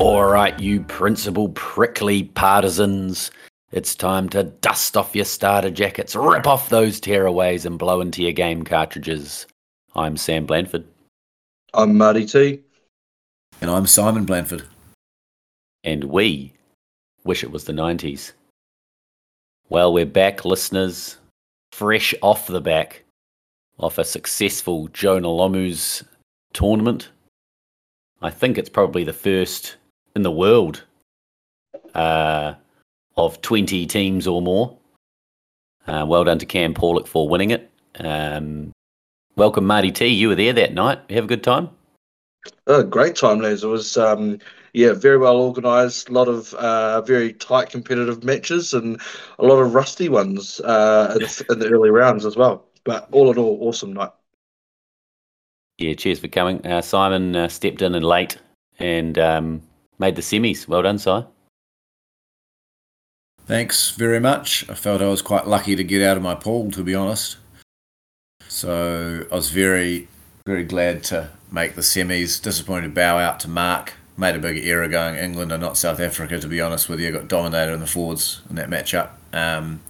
All right, you principal prickly partisans. It's time to dust off your starter jackets, rip off those tearaways, and blow into your game cartridges. I'm Sam Blanford. I'm Marty T. And I'm Simon Blanford. And we wish it was the 90s. Well, we're back, listeners, fresh off the back of a successful Jonah Lomu's tournament. I think it's probably the first in the world uh, of 20 teams or more. Uh, well done to Cam Paulick for winning it. Um, welcome, Marty T. You were there that night. You have a good time? Oh, great time, Les. It was, um, yeah, very well organised. A lot of uh, very tight competitive matches and a lot of rusty ones uh, in, the, early rounds as well. But all in all, awesome night. Yeah, cheers for coming. Uh, Simon uh, stepped in and late and um, made the semis. Well done, Si. Thanks very much. I felt I was quite lucky to get out of my pool, to be honest. So I was very, very glad to make the semis. Disappointed bow out to Mark. Made a big error going England and not South Africa, to be honest with you. Got dominated in the forwards in that matchup. Um,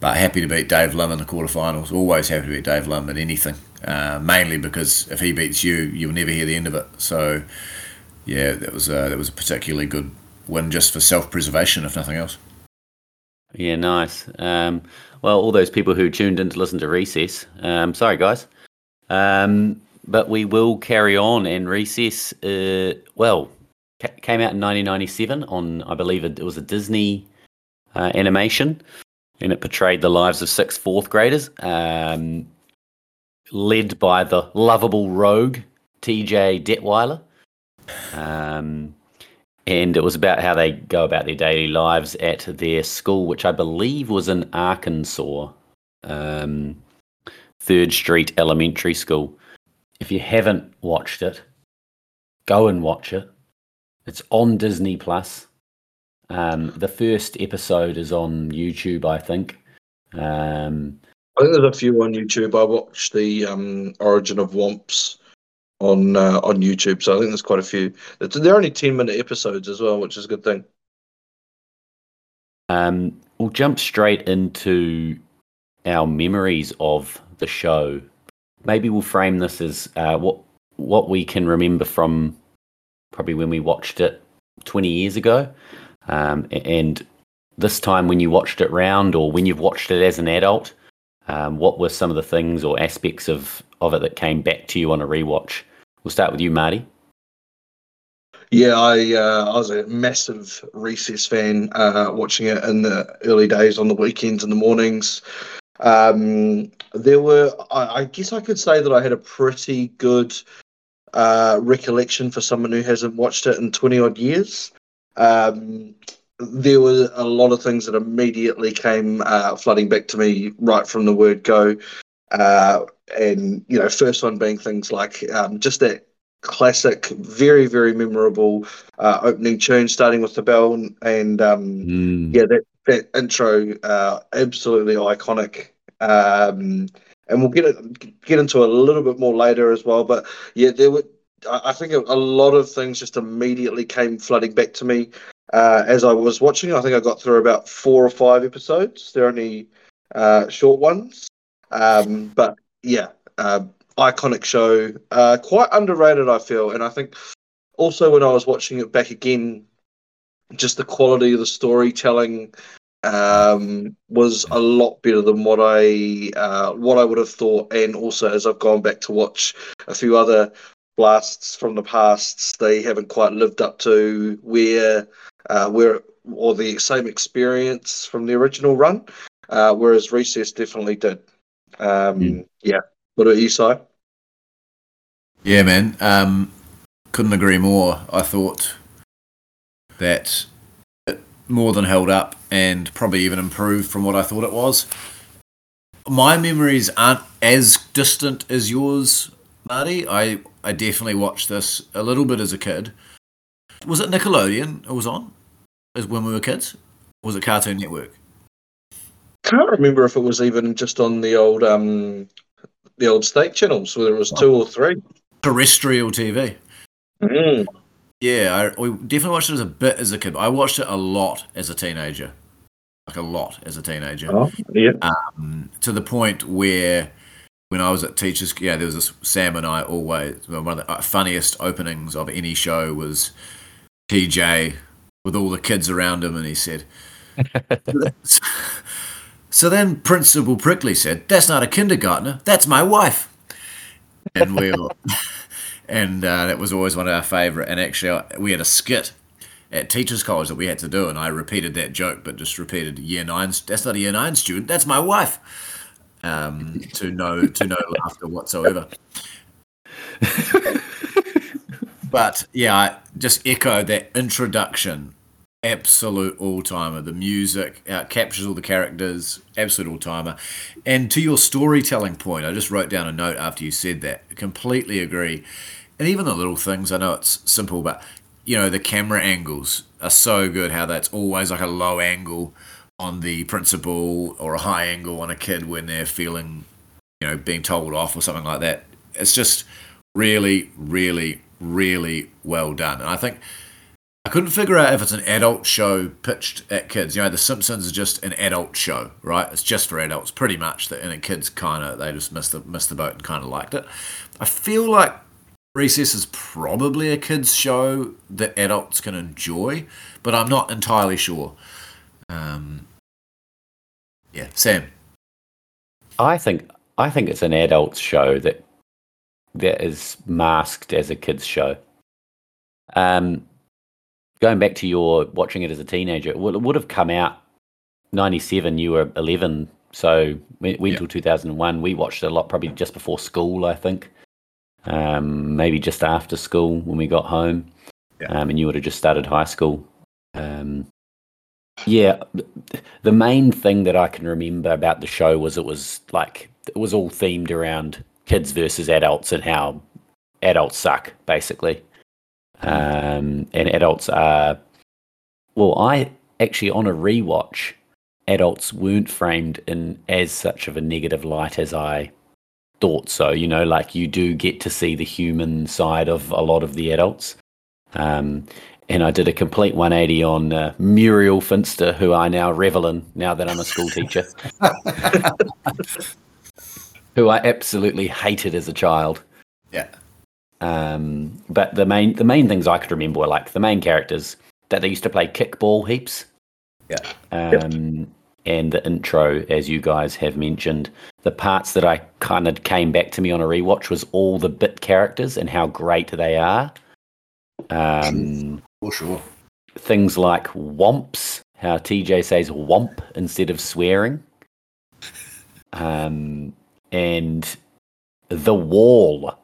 but happy to beat Dave Lim in the quarterfinals. Always happy to beat Dave Lim at anything. Uh, mainly because if he beats you, you'll never hear the end of it. So yeah, that was a, that was a particularly good win just for self preservation, if nothing else. Yeah, nice. Um, well, all those people who tuned in to listen to Recess, um, sorry guys, um, but we will carry on. And Recess, uh, well, ca- came out in 1997 on, I believe it, was a Disney uh, animation, and it portrayed the lives of six fourth graders, um, led by the lovable rogue T.J. Detweiler. Um, and it was about how they go about their daily lives at their school, which I believe was in Arkansas, um, Third Street Elementary School. If you haven't watched it, go and watch it. It's on Disney Plus. Um, the first episode is on YouTube, I think. Um, I think there's a few on YouTube. I watched the um, Origin of Womps on uh, on YouTube. So I think there's quite a few. They're only ten minute episodes as well, which is a good thing. Um, we'll jump straight into our memories of the show. Maybe we'll frame this as uh, what what we can remember from probably when we watched it 20 years ago, um, and this time when you watched it round or when you've watched it as an adult. Um, what were some of the things or aspects of, of it that came back to you on a rewatch? We'll start with you, Marty. Yeah, I uh, I was a massive Recess fan, uh, watching it in the early days on the weekends and the mornings. Um, there were, I, I, guess, I could say that I had a pretty good uh, recollection for someone who hasn't watched it in twenty odd years. Um, there were a lot of things that immediately came uh, flooding back to me right from the word go. Uh, and you know, first one being things like um, just that classic, very very memorable uh, opening tune, starting with the bell, and, and um, mm. yeah, that that intro, uh, absolutely iconic. Um, and we'll get it, get into a little bit more later as well. But yeah, there were. I think a lot of things just immediately came flooding back to me uh, as I was watching. I think I got through about four or five episodes. They're only uh, short ones, um, but yeah, uh, iconic show. Uh, quite underrated, I feel, and I think also when I was watching it back again, just the quality of the storytelling um, was a lot better than what I uh, what I would have thought. And also, as I've gone back to watch a few other blasts from the past, they haven't quite lived up to where uh, where or the same experience from the original run. Uh, whereas Recess definitely did. Um, mm. Yeah. What about you, Si? Yeah, man. Um, couldn't agree more. I thought that it more than held up and probably even improved from what I thought it was. my memories aren't as distant as yours, Marty. I I definitely watched this a little bit as a kid. Was it Nickelodeon? It was on, as when we were kids. Was it Cartoon Network? Can't remember if it was even just on the old um the old state channels, whether it was two or three. Terrestrial TV. Mm. Yeah, I, we definitely watched it as a bit as a kid. I watched it a lot as a teenager, like a lot as a teenager. Oh, yeah. um, to the point where when I was at teachers, yeah, there was this Sam and I always one of the uh, funniest openings of any show was TJ with all the kids around him, and he said, "So then Principal Prickly said, that's not a kindergartner, that's my wife," and we all, and uh, that was always one of our favourite. And actually, uh, we had a skit at teachers college that we had to do and i repeated that joke but just repeated year nine that's not a year nine student that's my wife um, to no to no laughter whatsoever but yeah I just echo that introduction. Absolute all-timer. The music uh, captures all the characters. Absolute all-timer. And to your storytelling point i just wrote down a note after you said that. Completely agree. And even the little things i know it's simple but you know the camera angles are so good how that's always like a low angle on the principal or a high angle on a kid when they're feeling you know being told off or something like that. It's just really really really well done. And i think i couldn't figure out if it's an adult show pitched at kids. You know the simpsons is just an adult show right? It's just for adults pretty much. And the kids kind of they just missed the missed the boat and kind of liked it. I feel like Recess is probably a kids show that adults can enjoy, but I'm not entirely sure. Um, yeah, Sam. I think I think it's an adult show that that is masked as a kids show. Um, going back to your watching it as a teenager, it would, it would have come out ninety seven. You were eleven, so went, went Yeah. till two thousand and one. We watched it a lot, probably just before school, I think. Um, maybe just after school when we got home, Yeah. um, and you would have just started high school. Um, yeah, the main thing that I can remember about the show was it was like it was all themed around kids versus adults and how adults suck, basically. Um, and adults are well, I actually on a rewatch, adults weren't framed in as such of a negative light as I thought so. You know, like you do get to see the human side of a lot of the adults. Um, and I did a complete 180 on uh, Muriel Finster, who I now revel in now that I'm a school teacher, who I absolutely hated as a child. Yeah. Um, but the main the main things I could remember were like the main characters that they used to play kickball heaps. Yeah. Um, and the intro, as you guys have mentioned, the parts that I kind of came back to me on a rewatch was all the bit characters and how great they are. Um, For sure. things like womps, how TJ says womp instead of swearing. Um, and the wall.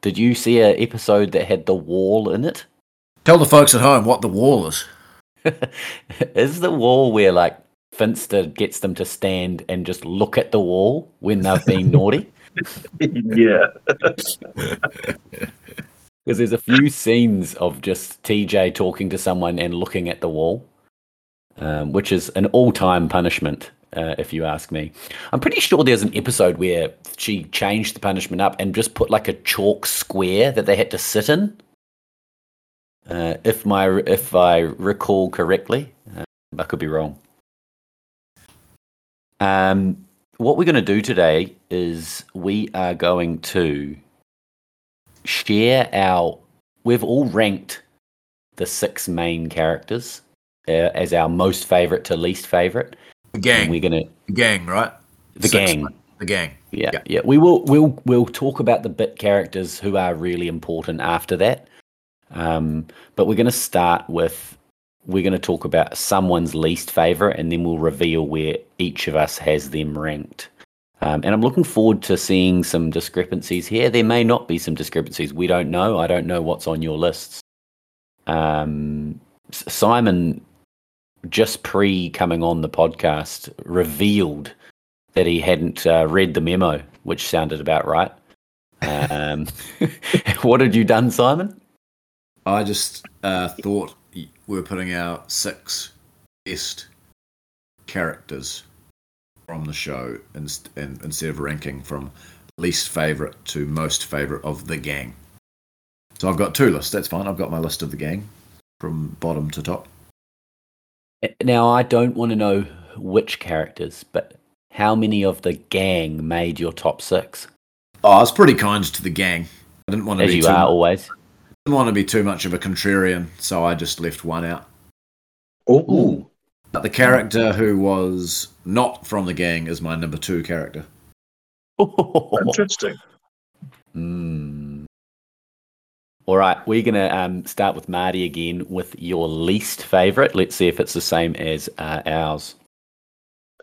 Did you see a episode that had the wall in it? Tell the folks at home what the wall is. is the wall where like Finster gets them to stand and just look at the wall when they've been naughty? yeah. Because there's a few scenes of just TJ talking to someone and looking at the wall, um, which is an all-time punishment, uh, if you ask me. I'm pretty sure there's an episode where she changed the punishment up and just put like a chalk square that they had to sit in. Uh, if my if I recall correctly, uh, I could be wrong. Um, what we're going to do today is we are going to share our. We've all ranked the six main characters uh, as our most favorite to least favorite. The gang. we're gonna the gang, right? the Six- gang. The gang. Yeah, Yeah. yeah. We will we'll we'll talk about the bit characters who are really important after that. Um, but we're going to start with we're going to talk about someone's least favorite, and then we'll reveal where each of us has them ranked. Um, and I'm looking forward to seeing some discrepancies here. There may not be some discrepancies. We don't know. I don't know what's on your lists. Um, Simon, just pre coming on the podcast, revealed that he hadn't uh, read the memo, which sounded about right. Um, what had you done, Simon? I just uh, thought we were putting our six best characters from the show and, instead of ranking from least favorite to most favorite of the gang. So I've got two lists. That's fine. I've got my list of the gang from bottom to top. Now, I don't want to know which characters, but how many of the gang made your top six? Oh, I was pretty kind to the gang. I didn't want to As be you too, are always. didn't want to be too much of a contrarian, so I just left one out. Ooh. But the character who was not from the gang is my number two character. Interesting. Mm. All right, we're going to um, start with Marty again with your least favorite. Let's see if it's the same as uh, ours.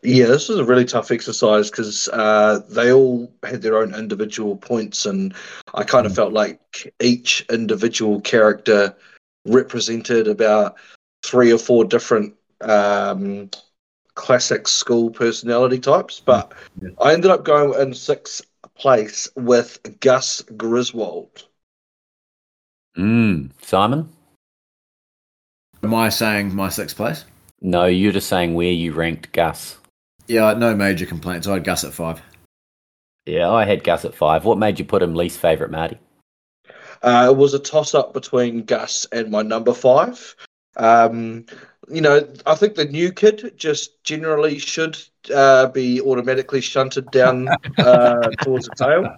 Yeah, this was a really tough exercise because uh, they all had their own individual points, and I kind of felt like each individual character represented about three or four different um, classic school personality types. But Yeah. I ended up going in sixth place with Gus Griswold. Mm. Simon? Am I saying my sixth place? No, you're just saying where you ranked Gus. Yeah, no major complaints. I had Gus at five. Yeah, I had Gus at five. What made you put him least favorite, Marty? Uh, it was a toss up between Gus and my number five. Um, you know, I think the new kid just generally should uh, be automatically shunted down uh, towards the tail.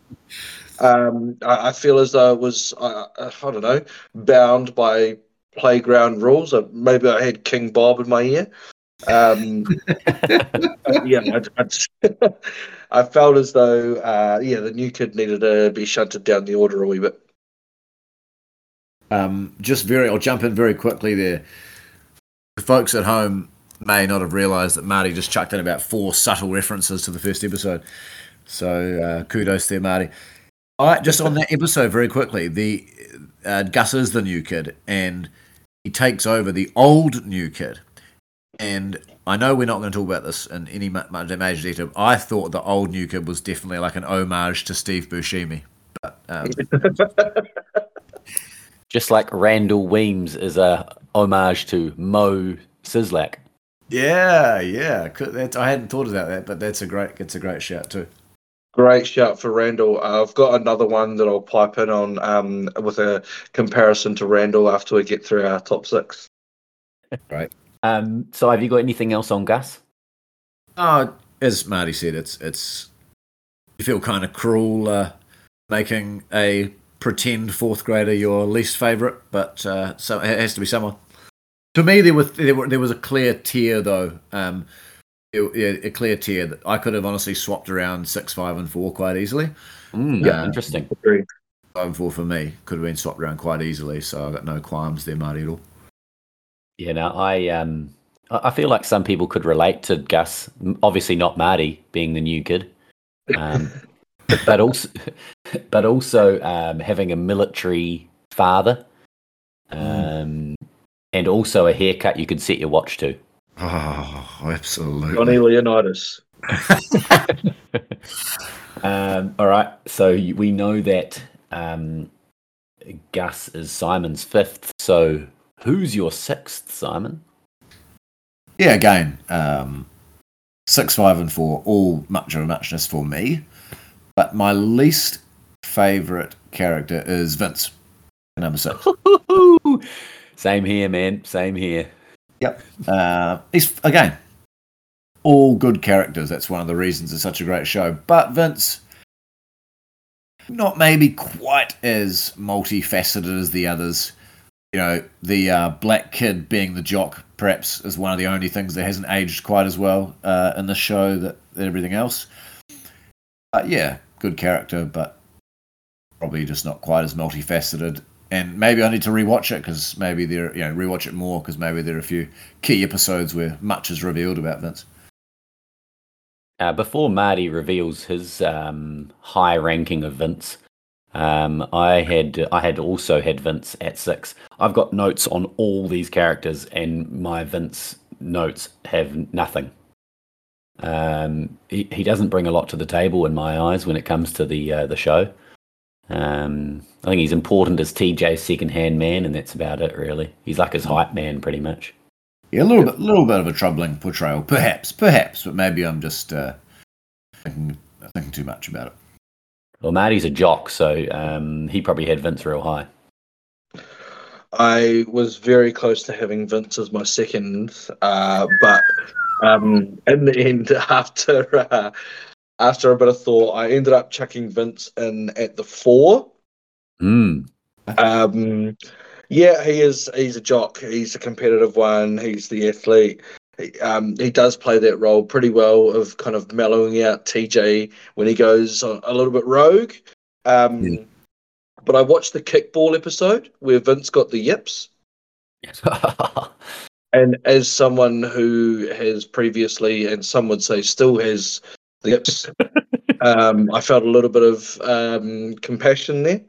Um, I, I feel as though it was, uh, I don't know, bound by playground rules. Uh, maybe I had King Bob in my ear. Um, yeah, I, I, I felt as though, uh, yeah, the new kid needed to be shunted down the order a wee bit. Um, just very, I'll jump in very quickly there. The folks at home may not have realised that Marty just chucked in about four subtle references to the first episode. So uh, kudos there, Marty. All right, just on that episode, very quickly, the uh, Gus is the new kid, and he takes over the old new kid. And I know we're not going to talk about this in any ma- ma- major detail. I thought the old new kid was definitely like an homage to Steve Buscemi, but um, Just like Randall Weems is a homage to Moe Szyslak. Yeah, yeah. That's, I hadn't thought about that, but that's a great, it's a great shout too. Great shout for Randall. Uh, I've got another one that I'll pipe in on um, with a comparison to Randall after we get through our top six. Um, so have you got anything else on Gus? Oh, as Marty said, it's it's you feel kind of cruel uh, making a pretend fourth grader your least favourite, but uh, so it has to be someone. To me, there was there, were, there was a clear tier though. Um, it- a clear tier that I could have honestly swapped around six, five, and four quite easily. Mm, Yeah. Interesting. Agreed. Five and four for me could have been swapped around quite easily, so I got no qualms there, Marty at all. Yeah, no, I um, I I feel like some people could relate to Gus. Obviously, not Marty being the new kid, um, but, but also, but also um, having a military father, um, and also a haircut you could set your watch to. Oh, absolutely. Johnny Leonidas. Um, all right, so we know that um, Gus is Simon's fifth. So who's your sixth, Simon? Yeah, again, um, six, five, and four, all much of a muchness for me. But my least favourite character is Vince, number six. Same here, man. Same here. Uh, he's again all good characters. That's one of the reasons it's such a great show. But Vince, not maybe quite as multifaceted as the others. You know, the uh, black kid being the jock perhaps is one of the only things that hasn't aged quite as well uh, in the show that, that everything else. But yeah, good character, but probably just not quite as multifaceted. And maybe I need to rewatch it because maybe there, you know, rewatch it more because maybe there are a few key episodes where much is revealed about Vince. Uh, before Marty reveals his um, high ranking of Vince, um, I had I had also had Vince at six. I've got notes on all these characters, and my Vince notes have nothing. Um, he, he doesn't bring a lot to the table in my eyes when it comes to the uh, the show. Um, I think he's important as TJ's second hand man, and that's about it, really. He's like his hype man, pretty much. Yeah, a little bit, little bit of a troubling portrayal, perhaps, perhaps, but maybe I'm just uh, thinking, thinking too much about it. Well, Marty's a jock, so um, he probably had Vince real high. I was very close to having Vince as my second, uh, but um, in the end, after uh, after a bit of thought, I ended up chucking Vince in at the four. Mm. Um, yeah, he is. He's a jock. He's a competitive one. He's the athlete. He, um, he does play that role pretty well of kind of mellowing out TJ when he goes a, little bit rogue. Um, Yeah. But I watched the kickball episode where Vince got the yips. And as someone who has previously, and some would say still has um, I felt a little bit of um, compassion there.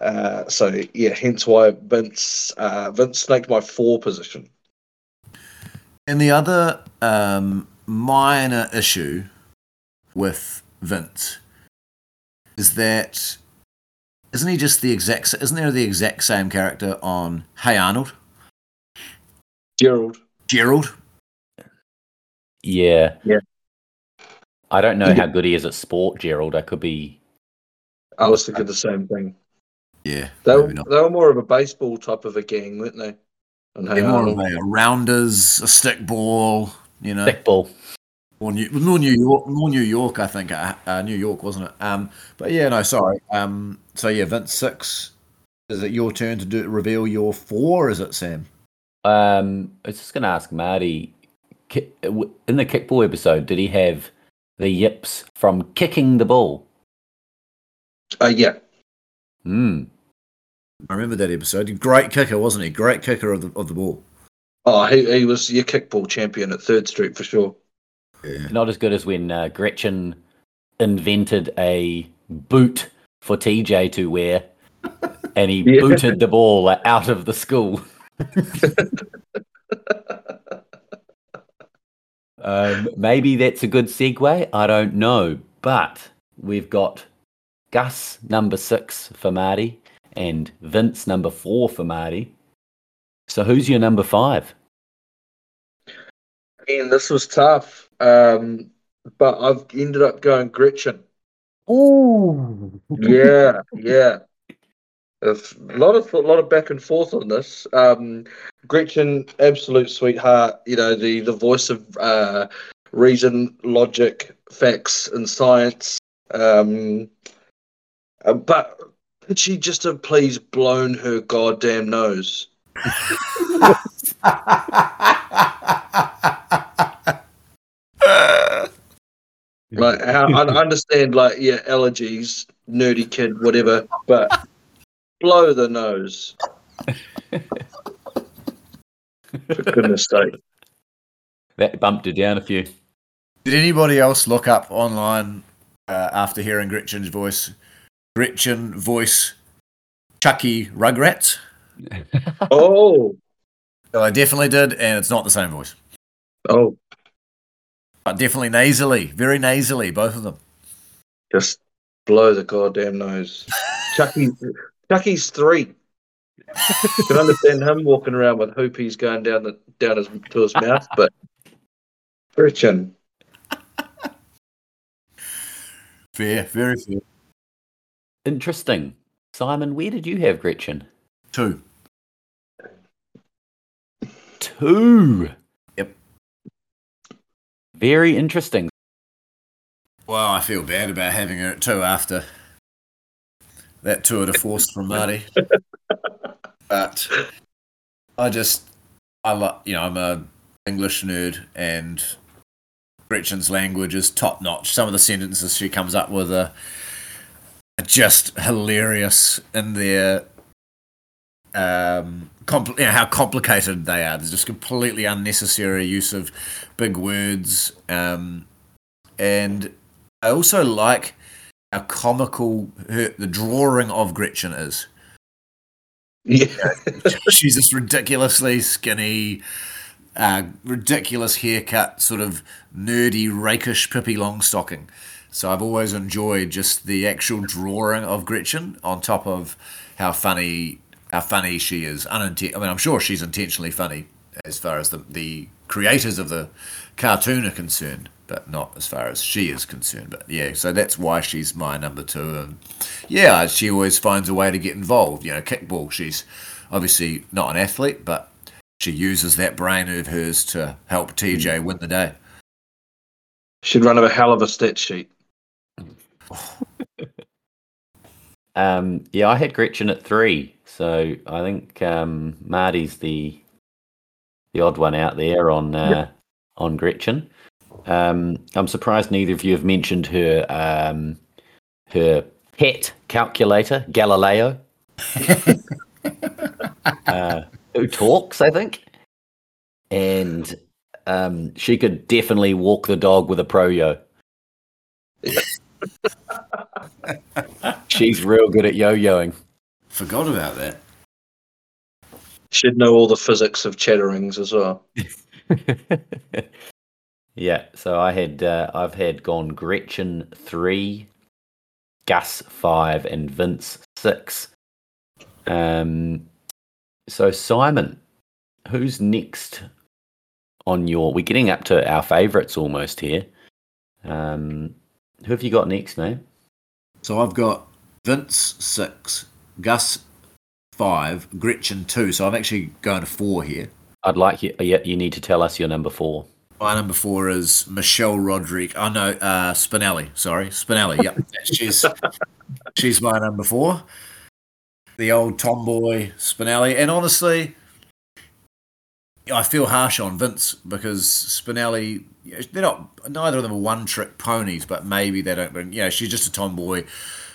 Uh, so yeah, hence why Vince uh, Vince snaked my four position. And the other um, minor issue with Vince is that isn't he just the exact? Isn't there the exact same character on Hey Arnold? Gerald, Gerald. yeah. Yeah. I don't know Yeah. how good he is at sport, Gerald. I could be. I was thinking the same thing. Yeah, They were, not. they were more of a baseball type of a gang, weren't they? And hey, They're more of a, a rounders, a stick ball. You know, Thick ball. more New, more New York, more New York. I think uh, uh, New York wasn't it? Um, but yeah, no, sorry. Um, so yeah, Vince six. Is it your turn to do reveal your four? Is it Sam? Um, I was just going to ask Marty in the kickball episode, did he have the yips from kicking the ball? Uh, yeah, Hmm. I remember that episode. Great kicker, wasn't he? Great kicker of the of the ball. oh, he, he was your kickball champion at Third Street for sure. Yeah. Not as good as when uh, Gretchen invented a boot for TJ to wear, and he Yeah. booted the ball out of the school. Um, maybe that's a good segue. I don't know. But we've got Gus number six for Marty and Vince number four for Marty. So who's your number five? And this was tough, um, but I've ended up going Gretchen. Ooh. yeah, yeah. A lot of a lot of back and forth on this. Um, Gretchen, absolute sweetheart. You know the the voice of uh, reason, logic, facts, and science. Um, uh, but could she just have please blown her goddamn nose? Like, I, I understand, like, yeah, allergies, nerdy kid, whatever, but blow the nose. For goodness sake. That bumped you down a few. Did anybody else look up online uh, after hearing Gretchen's voice? Gretchen voice Chuckie Rugrats? Oh, So I definitely did, and it's not the same voice. oh, But definitely nasally, very nasally, both of them. just blow the goddamn nose. Chuckie, Chuckie's three. can understand him walking around with hoopies going down the down his to his mouth, but Gretchen, Fair, very fair. Interesting. Simon, where did you have Gretchen? Two. Two. Yep. Very interesting. Well, I feel bad about having her at two after that tour de force from Marty. but I just, I love, you know, I'm a English nerd and Gretchen's language is top notch. Some of the sentences she comes up with are, are just hilarious in their, um, compl- you know, how complicated they are. There's just completely unnecessary use of big words. Um, and I also like how comical her, the drawing of Gretchen is. yeah, She's this ridiculously skinny, uh, ridiculous haircut, sort of nerdy, rakish Pippi Longstocking. So I've always enjoyed just the actual drawing of Gretchen on top of how funny how funny she is. Uninten- I mean, I'm sure she's intentionally funny as far as the, the creators of the cartoon are concerned, but not as far as she is concerned. But yeah, so that's why she's my number two. And yeah, she always finds a way to get involved. You know, kickball, she's obviously not an athlete, but she uses that brain of hers to help TJ win the day. She'd run a hell of a stat sheet. Um, yeah, I had Gretchen at three, so I think um, Marty's the the odd one out there on uh, on Gretchen. Um, I'm surprised neither of you have mentioned her um, her pet calculator, Galileo, uh, who talks, I think, and um, she could definitely walk the dog with a pro yo. She's real good at yo-yoing. Forgot about that. She'd know all the physics of chatterings as well. yeah, so I had uh, I've had gone Gretchen three, Gus five, and Vince six. Um, so Simon, who's next on your? We're getting up to our favourites almost here. Um, who have you got next, mate? So I've got Vince six, Gus five, Gretchen two. So I'm actually going to four here. I'd like you. Yeah, you need to tell us your number four. My number four is Michelle Rodriguez. Oh no, uh, Spinelli. Sorry, Spinelli. Yep, she's she's my number four. The old tomboy Spinelli, and honestly, I feel harsh on Vince because Spinelli. They're not. Neither of them are one-trick ponies, but maybe they don't bring. You know, she's just a tomboy.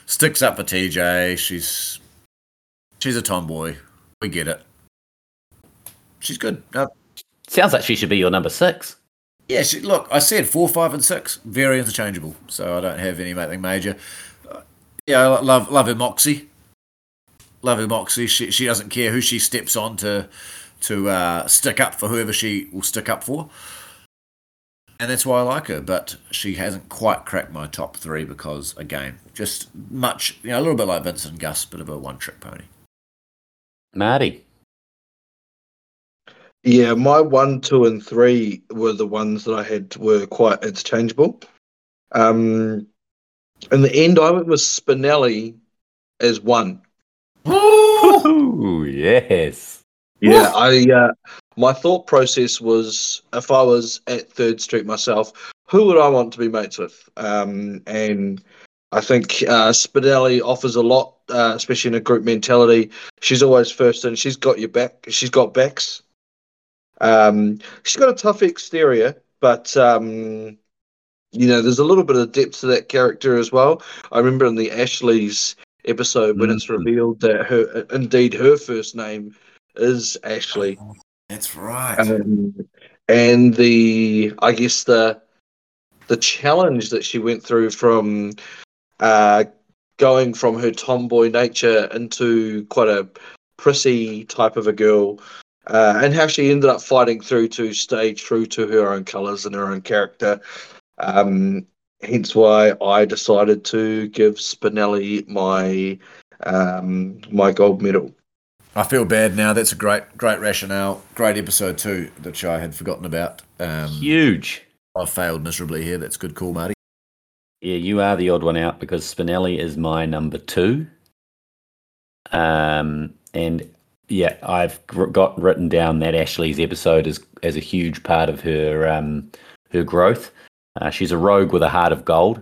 Sticks up for TJ. She's she's a tomboy. We get it. She's good. Uh, Sounds like she should be your number six. Yeah, look, I said four, five, and six, very interchangeable. So I don't have anything major. Uh, yeah, I love love her moxie. Love her moxie. She she doesn't care who she steps on to to uh, stick up for whoever she will stick up for, and that's why I like her. But she hasn't quite cracked my top three because again, just much you know a little bit like Vincent Gus, bit of a one trick pony. Marty. Yeah, my one, two, and three were the ones that I had were quite interchangeable. Um, in the end, I went with Spinelli as one. Ooh, yes. Yeah, I uh, my thought process was if I was at Third Street myself, who would I want to be mates with? Um, and I think uh, Spinelli offers a lot, uh, especially in a group mentality. She's always first and She's got your back. She's got backs. Um, she's got a tough exterior, but um, you know, there's a little bit of depth to that character as well. I remember in the Ashley's episode when it's Mhm. revealed that her, indeed, her first name is Ashley. That's right. Um, and the I guess the the challenge that she went through from uh, going from her tomboy nature into quite a prissy type of a girl, uh, and how she ended up fighting through to stay true to her own colours and her own character. Um, hence why I decided to give Spinelli my um, my gold medal. I feel bad now. That's a great, great rationale. Great episode too, which I had forgotten about. Um, Huge. I failed miserably here. That's good call, Marty. Yeah, you are the odd one out because Spinelli is my number two. Um, and yeah, I've got written down that Ashley's episode as as a huge part of her um, her growth. Uh, she's a rogue with a heart of gold.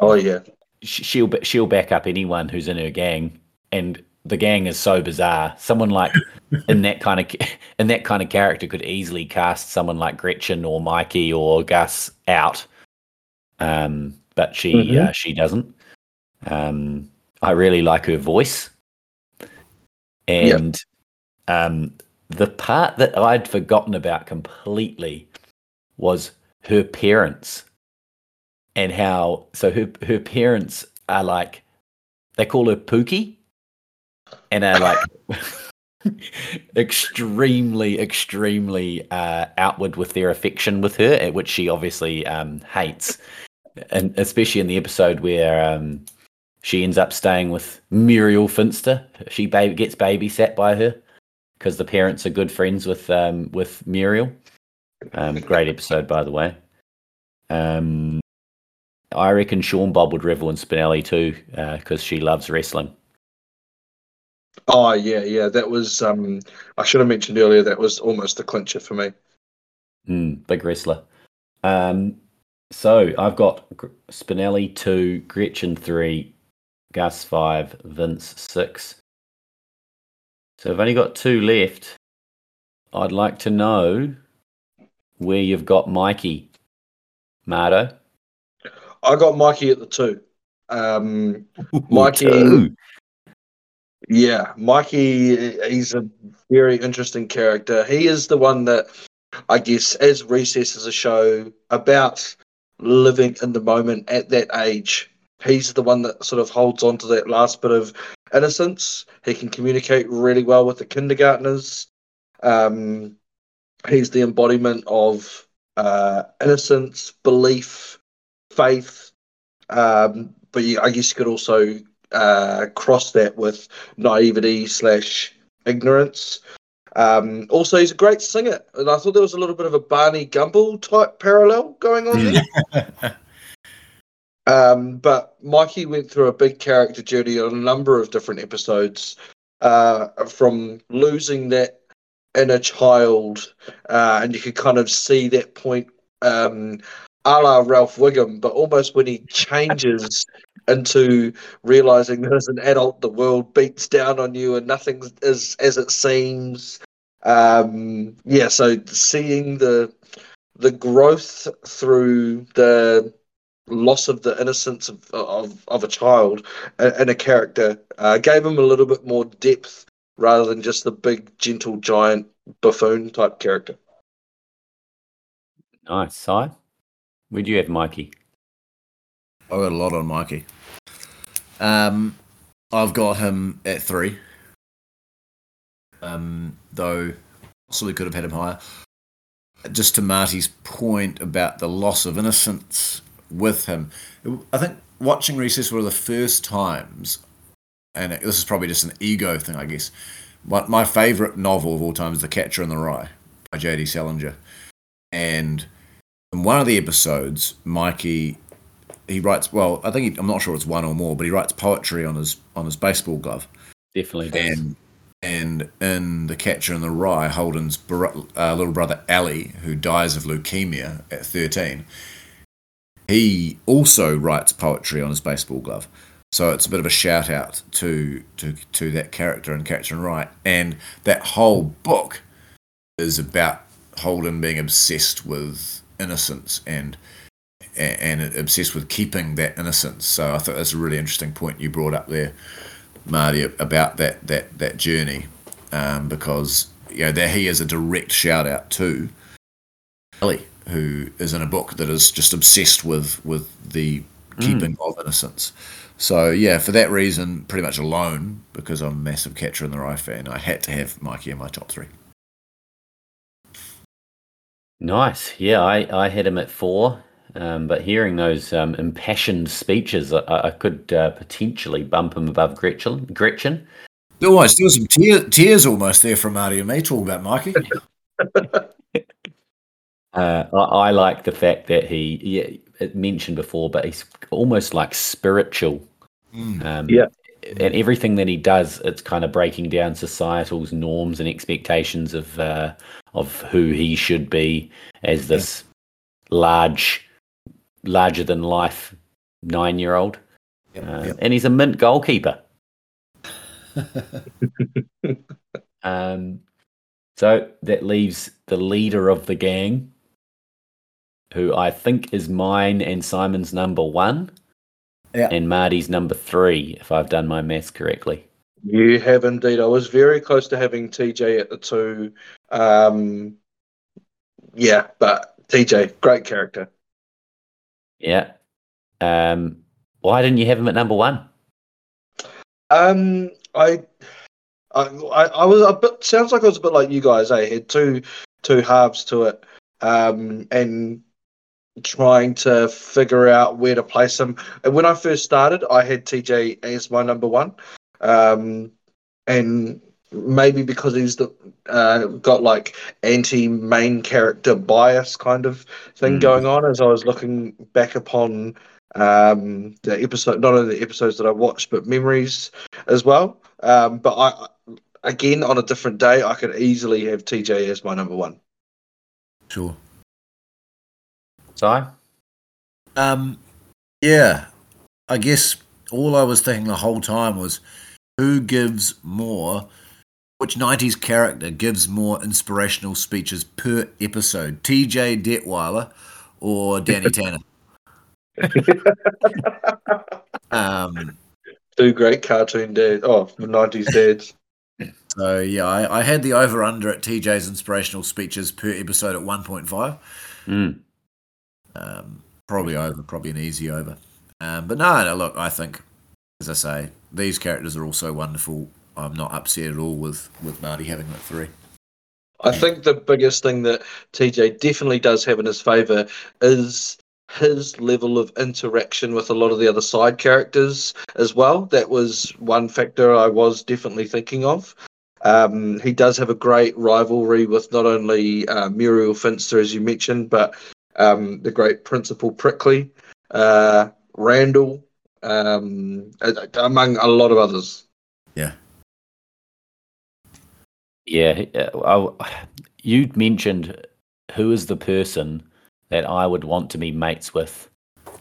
Oh yeah. She'll she'll back up anyone who's in her gang, and the gang is so bizarre. Someone like in that kind of in that kind of character could easily cast someone like Gretchen or Mikey or Gus out, um, but she Mhm. uh, she doesn't. Um, I really like her voice, and um, the part that I'd forgotten about completely was her parents and how so her her parents are like they call her Pookie and are like extremely, extremely uh, outward with their affection with her, at which she obviously um, hates, and especially in the episode where um, she ends up staying with Muriel Finster. She baby gets babysat by her because the parents are good friends with um, with Muriel. Um, great episode, by the way. Um, I reckon Sean Bob would revel in Spinelli too because uh, she loves wrestling. Oh yeah, yeah. That was um I should have mentioned earlier that was almost a clincher for me. Mm, big wrestler. Um so I've got Spinelli two, Gretchen three, Gus five, Vince six. So I've only got two left. I'd like to know where you've got Mikey. Mardo. I got Mikey at the two. Um Mikey two. Yeah, Mikey, he's a very interesting character. He is the one that, I guess, as Recess is a show about living in the moment at that age, he's the one that sort of holds on to that last bit of innocence. He can communicate really well with the kindergartners. Um, he's the embodiment of uh, innocence, belief, faith. Um, but yeah, I guess you could also uh, cross that with naivety slash ignorance. Um, also, he's a great singer, and I thought there was a little bit of a Barney Gumble type parallel going on there. um, but Mikey went through a big character journey on a number of different episodes, uh, from losing that inner child, uh, and you could kind of see that point um, a la Ralph Wiggum, but almost when he changes into realizing that as an adult, the world beats down on you and nothing is as it seems. Um, yeah, so seeing the the growth through the loss of the innocence of of, of a child and a character uh, gave him a little bit more depth rather than just the big gentle giant buffoon type character. Nice, Si. Where'd you have Mikey? I got a lot on Mikey. Um, I've got him at three. Um, though possibly could have had him higher. Just to Marty's point about the loss of innocence with him, I think watching Recess were the first times, and this is probably just an ego thing, I guess. But my favourite novel of all time is The Catcher in the Rye by J.D. Salinger, and in one of the episodes, Mikey he writes well. I think he, I'm not sure it's one or more, but he writes poetry on his on his baseball glove. Definitely does. And and in The Catcher in the Rye, Holden's uh, little brother Allie, who dies of leukemia at 13, he also writes poetry on his baseball glove. So it's a bit of a shout out to to to that character and in the Rye, and that whole book is about Holden being obsessed with innocence and and, obsessed with keeping that innocence. So I thought that's a really interesting point you brought up there, Marty, about that that that journey, um, because you know there he is a direct shout out to Ellie, who is in a book that is just obsessed with with the keeping mm. of innocence. So yeah, for that reason, pretty much alone, because I'm a massive Catcher in the Rye fan, I had to have Mikey in my top three. Nice. Yeah, I, I had him at four. Um, but hearing those um, impassioned speeches, I, I could uh, potentially bump him above Gretchen. Gretchen. Almost, there was some tear, tears almost there from Marty and me talking about Mikey. uh, I, I, like the fact that he, yeah, mentioned before, but he's almost like spiritual. Mm. Um, yeah. And everything that he does, it's kind of breaking down societal's norms and expectations of uh, of who he should be as this yeah. large larger than life nine year old. Yep, uh, yep. And he's a mint goalkeeper. um, so that leaves the leader of the gang, who I think is mine and Simon's number one, yeah. and Marty's number three, if I've done my maths correctly. You have indeed. I was very close to having TJ at the two. Um, yeah, but TJ, great character. Yeah. Um, why didn't you have him at number one? Um, I I, I, I was a bit. Sounds like I was a bit like you guys. I eh? had two two halves to it, um, and trying to figure out where to place him. And when I first started, I had TJ as my number one, um, and maybe because he's the uh, got like anti main character bias kind of thing mm. going on. As I was looking back upon um, the episode, not only the episodes that I watched, but memories as well. Um, but I, again, on a different day, I could easily have TJ as my number one. Sure. Sorry. Um, yeah, I guess all I was thinking the whole time was who gives more, which 90s character gives more inspirational speeches per episode, TJ Detweiler or Danny Tanner? um, Two great cartoon dads. Oh, 90s dads. So, yeah, I, I had the over under at TJ's inspirational speeches per episode at 1.5. Mm. Um, probably over, probably an easy over. Um, but no, no, look, I think, as I say, these characters are also wonderful. I'm not upset at all with, with Marty having that three. I think the biggest thing that TJ definitely does have in his favour is his level of interaction with a lot of the other side characters as well. That was one factor I was definitely thinking of. Um, he does have a great rivalry with not only uh, Muriel Finster, as you mentioned, but um, the great Principal Prickly, uh, Randall, um, among a lot of others. Yeah. Yeah. I, you mentioned who is the person that I would want to be mates with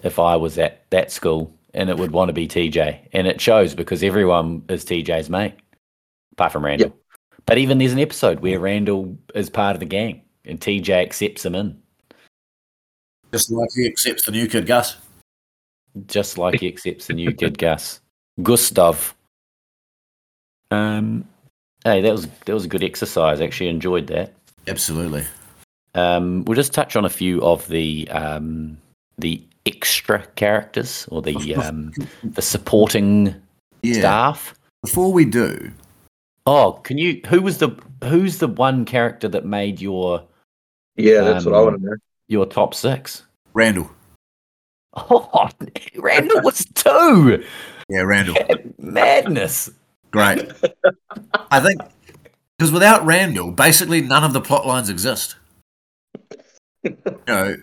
if I was at that school, and it would want to be TJ. And it shows because everyone is TJ's mate, apart from Randall. Yep. But even there's an episode where Randall is part of the gang and TJ accepts him in. Just like he accepts the new kid Gus. Just like he accepts the new kid Gus. Gustav. Um hey, that was that was a good exercise. Actually enjoyed that. Absolutely. Um, we'll just touch on a few of the um, the extra characters or the um, the supporting yeah. staff. Before we do, oh, can you? Who was the who's the one character that made your? Yeah, that's what I um, want to know. Your top six, Randall. Oh, Randall was two. Yeah, Randall. Madness. Great. I think because without Randall, basically none of the plot lines exist no.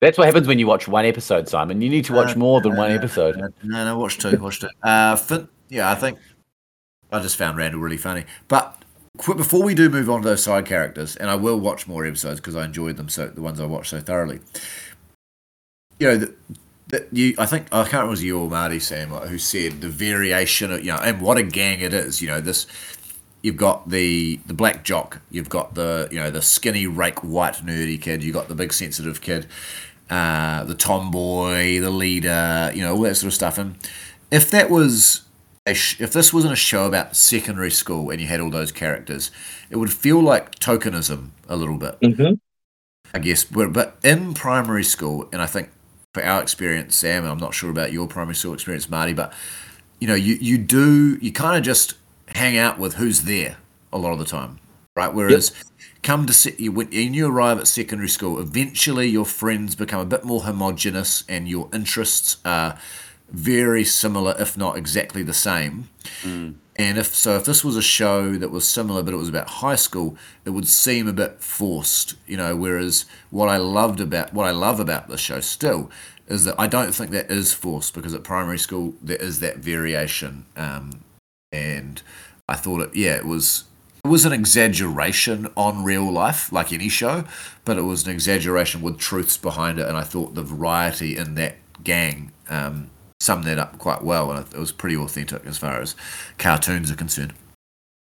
That's what happens when you watch one episode, Simon. You need to watch uh, more than one episode. No, no, no watch two. Watch two. Uh, fin- yeah, I think I just found Randall really funny. But before we do move on to those side characters, and I will watch more episodes because I enjoyed them so the ones I watched so thoroughly. You know, that you I think I can't remember was you or Marty Sam who said the variation of you know and what a gang it is. You know this you've got the the black jock, you've got the you know the skinny rake white nerdy kid, you've got the big sensitive kid, uh, the tomboy, the leader, you know all that sort of stuff. And if that was sh- if this wasn't a show about secondary school and you had all those characters, it would feel like tokenism a little bit. Mm-hmm. I guess, but, but in primary school, and I think for our experience, Sam, and I'm not sure about your primary school experience, Marty, but you know, you, you do you kind of just hang out with who's there a lot of the time, right? Whereas yep. come to se- when you arrive at secondary school, eventually your friends become a bit more homogenous and your interests are very similar, if not exactly the same. Mm. And if so, if this was a show that was similar, but it was about high school, it would seem a bit forced, you know. Whereas what I loved about what I love about the show still is that I don't think that is forced because at primary school there is that variation, um, and I thought it, yeah, it was it was an exaggeration on real life, like any show, but it was an exaggeration with truths behind it, and I thought the variety in that gang um, summed that up quite well, and it was pretty authentic as far as cartoons are concerned.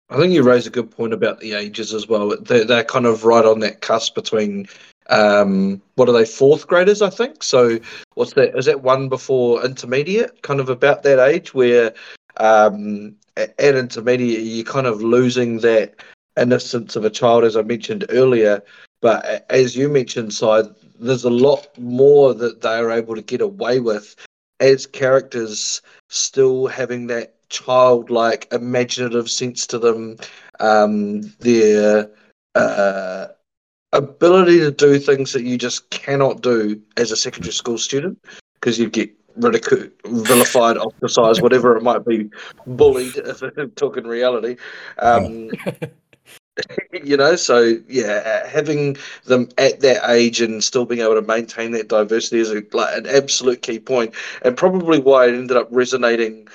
I think you raise a good point about the ages as well. They're, they're kind of right on that cusp between um, what are they fourth graders i think so what's that is that one before intermediate kind of about that age where um, at intermediate, you're kind of losing that innocence of a child, as I mentioned earlier. But as you mentioned, side, there's a lot more that they are able to get away with as characters, still having that childlike, imaginative sense to them. Um, their uh, ability to do things that you just cannot do as a secondary school student because you get ridiculed, vilified, ostracized, whatever it might be, bullied, if talking reality. Um, you know, so yeah, having them at that age and still being able to maintain that diversity is a, like an absolute key point, and probably why it ended up resonating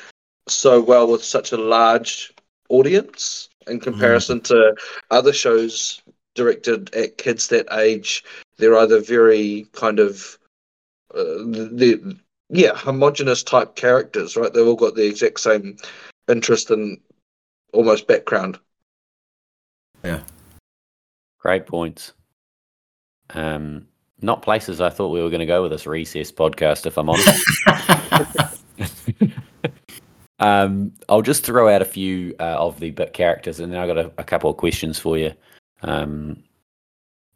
so well with such a large audience in comparison to other shows directed at kids that age. They're either very kind of uh, the yeah homogenous type characters, right? They've all got the exact same interest and almost background. Yeah. Great points. Um, not places I thought we were going to go with this recess podcast, if I'm honest. um, I'll just throw out a few uh, of the bit characters, and then I've got a, a couple of questions for you. Um,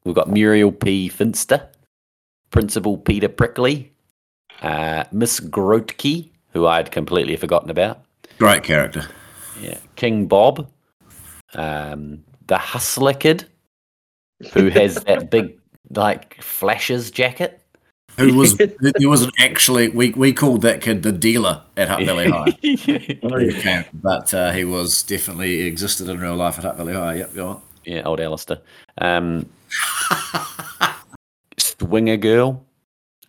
we've got Muriel P. Finster, Principal Peter Prickly, uh, Miss Grotke, who I'd completely forgotten about. Great character. Yeah, King Bob, um, the Hustler Kid, who has that big like flashes jacket. Who was he wasn't actually we we called that kid the dealer at Hutt Valley High. Okay, but uh, he was definitely existed in real life at Hutt Valley High. Yep, go on. yeah, old Alistair. Um, Swinger Girl,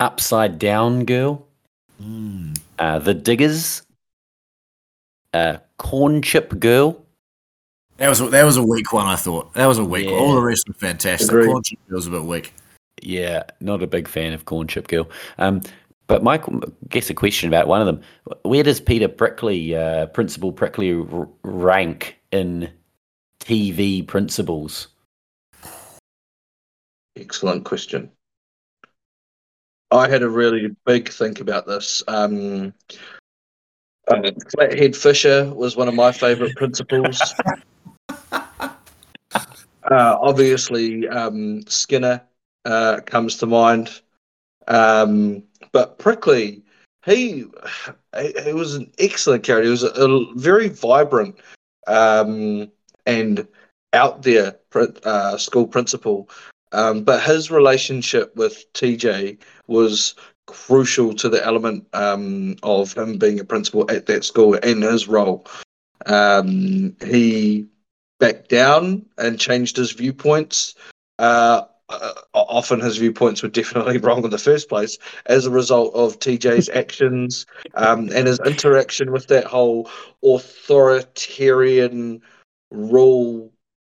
Upside Down Girl, Mm. uh, The Diggers, uh, Corn Chip Girl. That was a, that was a weak one. I thought that was a weak one. All the rest were fantastic. Agreed. Corn Chip was a bit weak. Yeah, not a big fan of Corn Chip Girl. Um, but Michael, guess a question about one of them. Where does Peter Prickly, uh, Principal Prickly, r- rank in TV principles? Excellent question. I had a really big think about this. Um, uh, Flathead Fisher was one of my favourite principles. uh, obviously, um, Skinner uh, comes to mind. Um, but Prickly, he, he was an excellent character. He was a, a very vibrant um, and out there uh, school principal. Um, but his relationship with TJ was crucial to the element um, of him being a principal at that school and his role. Um, he backed down and changed his viewpoints. Uh, uh, often his viewpoints were definitely wrong in the first place as a result of TJ's actions um, and his interaction with that whole authoritarian rule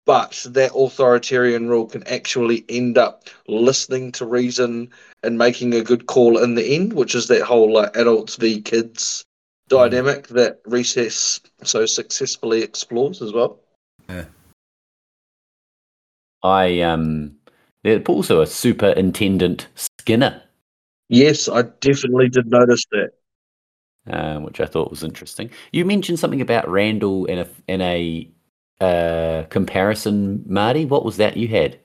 but that authoritarian rule can actually end up listening to reason and making a good call in the end, which is that whole like adults v kids dynamic that recess so successfully explores as well. I um, also a superintendent Skinner, Yes, I definitely did notice that. uh, which I thought was interesting. You mentioned something about Randall in a in a uh, comparison, Marty. What was that you had?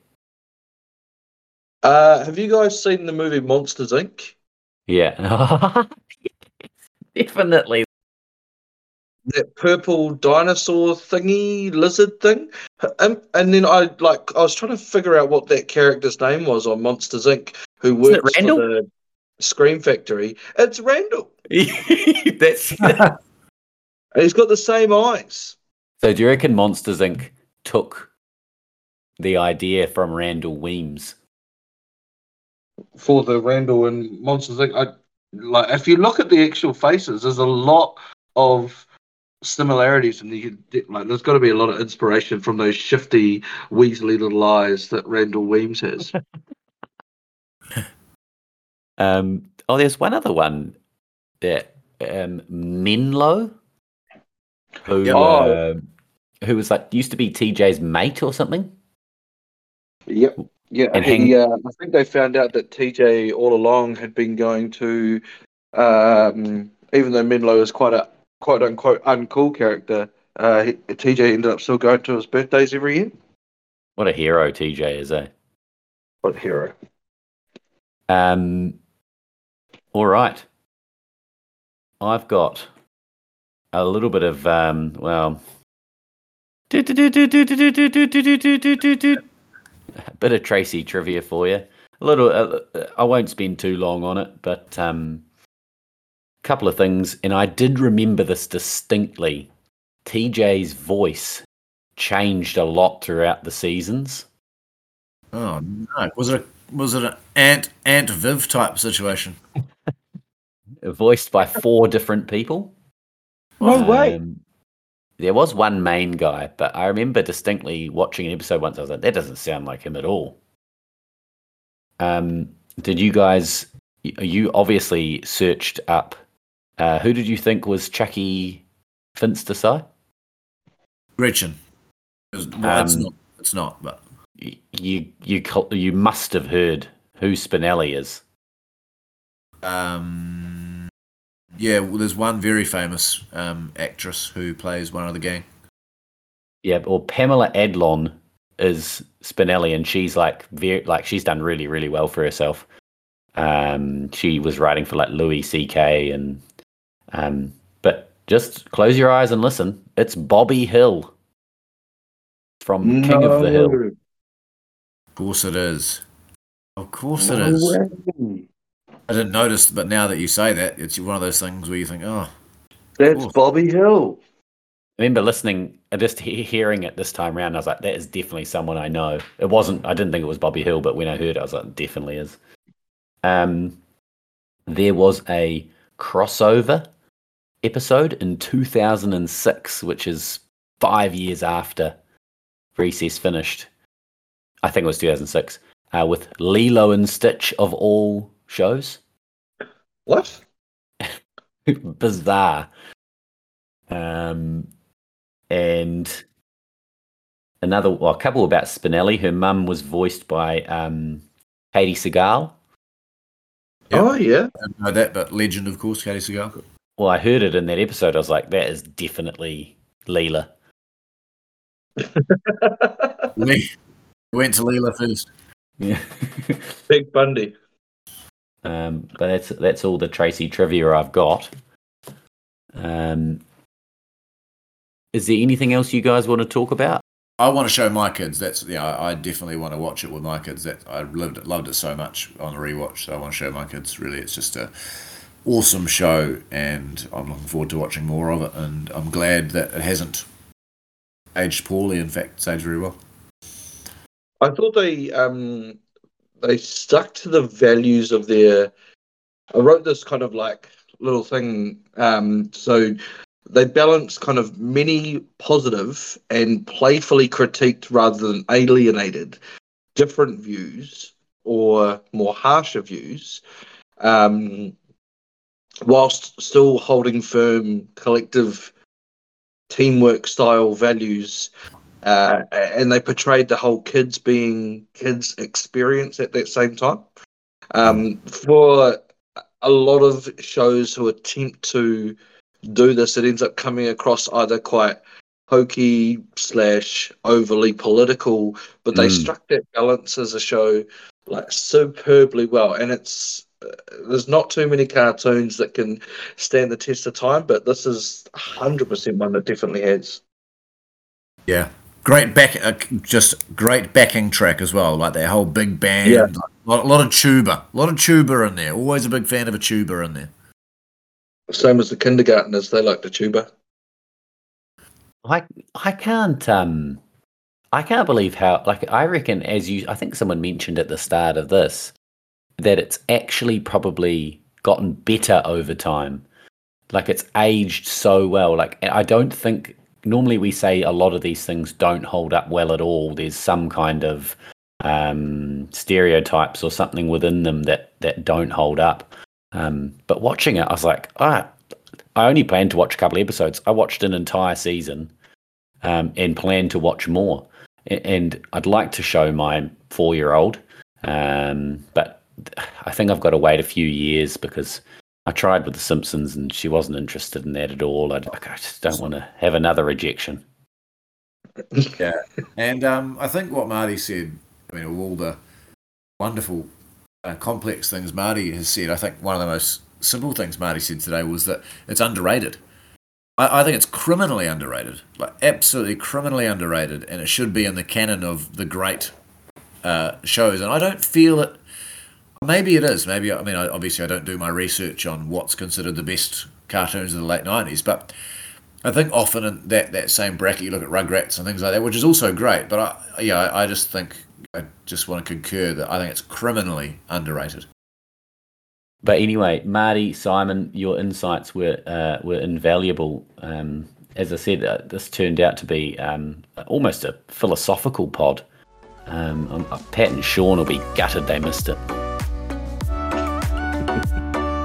Uh, have you guys seen the movie Monsters Inc? Yeah, definitely. That purple dinosaur thingy lizard thing, and, and then I like I was trying to figure out what that character's name was on Monsters Inc. Who Isn't works for the Scream Factory? It's Randall. That's And he's got the same eyes. so. Do you reckon Monsters Inc. took the idea from Randall Weems? for the Randall and Monsters Inc. I like if you look at the actual faces, there's a lot of similarities, and you can like there's got to be a lot of inspiration from those shifty, Weasley little eyes that Randall Weems has. Um, oh, there's one other one that um, Menlo, who Oh. um, who was like used to be TJ's mate or something. yep. Yeah, And he, hang- uh, I think they found out that TJ all along had been going to, um, even though Menlo is quite a quote unquote uncool character, uh, he, TJ ended up still going to his birthdays every year. What a hero TJ is, eh? What a hero! Um, all right. I've got a little bit of um, well, a bit of Tracy trivia for you. A little. Uh, I won't spend too long on it, but um, couple of things, and I did remember this distinctly. TJ's voice changed a lot throughout the seasons. Oh no! Was it a, was it an Aunt Aunt Viv type situation? Voiced by four different people. No way. Um, there was one main guy, but I remember distinctly watching an episode once. I was like, that doesn't sound like him at all. Um, did you guys? You obviously searched up. Uh, who did you think was Chuckie Finstersai? Gretchen. It was- well, it's Um, not. It's not. But You you you must have heard who Spinelli is. um, yeah, well, there's one very famous um, actress who plays one of the gang. Yeah, or Pamela Adlon is Spinelli, and she's like very like she's done really really well for herself. Um, she was writing for like Louis C.K. and um, but just close your eyes and listen. It's Bobby Hill from King of the Hill. Of course it is. Of course No it is. way. I didn't notice, but now that you say that, it's one of those things where you think, oh, That's course. Bobby Hill. I remember listening, just he- hearing it this time around. I was like, that is definitely someone I know. It wasn't. I didn't think it was Bobby Hill, but when I heard it, I was like, it definitely is. Um, there was a crossover episode in 2006, which is five years after Recess finished. I think it was 2006, uh, with Lilo and Stitch of all shows. What? bizarre. Um, and another, well, a couple about Spinelli. Her mum was voiced by um, Katey Sagal. Yeah. Oh yeah. I didn't know that, but legend, of course, Katey Sagal. Well, I heard it in that episode. I was like, that is definitely Leela. Lee went to Leela first. Yeah. Peg Bundy. um, but that's that's all the Tracy trivia I've got. Um, is there anything else you guys want to talk about? I want to show my kids. That's yeah. I I definitely want to watch it with my kids. That I loved it, loved it so much on the rewatch. So I want to show my kids. Really, it's just a awesome show, and I'm looking forward to watching more of it. And I'm glad that it hasn't aged poorly. In fact, it's aged very well. I thought they um they stuck to the values of their. I wrote this kind of like little thing. Um, so they balanced kind of many positive and playfully critiqued rather than alienated different views or more harsher views, um, whilst still holding firm collective teamwork style values uh, and they portrayed the whole kids being kids experience at that same time. Um, for a lot of shows who attempt to do this, it ends up coming across either quite hokey slash overly political, but they Mm. struck that balance as a show like superbly well, and it's. Uh, there's not too many cartoons that can stand the test of time, but this is 100% one that definitely has. Yeah, great back, uh, just great backing track as well. Like that whole big band, Yeah. a lot, lot of tuba, a lot of tuba in there. Always a big fan of a tuba in there. Same as the kindergartners, they like the tuba. I I can't um I can't believe how like I reckon as you I think someone mentioned at the start of this that it's actually probably gotten better over time. Like it's aged so well. Like I don't think normally we say a lot of these things don't hold up well at all. There's some kind of um stereotypes or something within them that that don't hold up. Um but watching it I was like, ah I only planned to watch a couple episodes. I watched an entire season um, and plan to watch more. And I'd like to show my four year old, um, but I think I've got to wait a few years because I tried with The Simpsons and she wasn't interested in that at all. I, I just don't want to have another rejection. Yeah, and um, I think what Marty said, I mean, all the wonderful, uh, complex things Marty has said, I think one of the most simple things Marty said today was that it's underrated. I, I think it's criminally underrated, like absolutely criminally underrated, and it should be in the canon of the great uh, shows. And I don't feel it. Maybe it is. Maybe I mean, obviously, I don't do my research on what's considered the best cartoons of the late '90s, but I think often in that, that same bracket, you look at Rugrats and things like that, which is also great. But I, yeah, I, just think I just want to concur that I think it's criminally underrated. But anyway, Marty, Simon, your insights were uh, were invaluable. Um, as I said, uh, this turned out to be um, almost a philosophical pod. Um Pat and Sean will be gutted they missed it.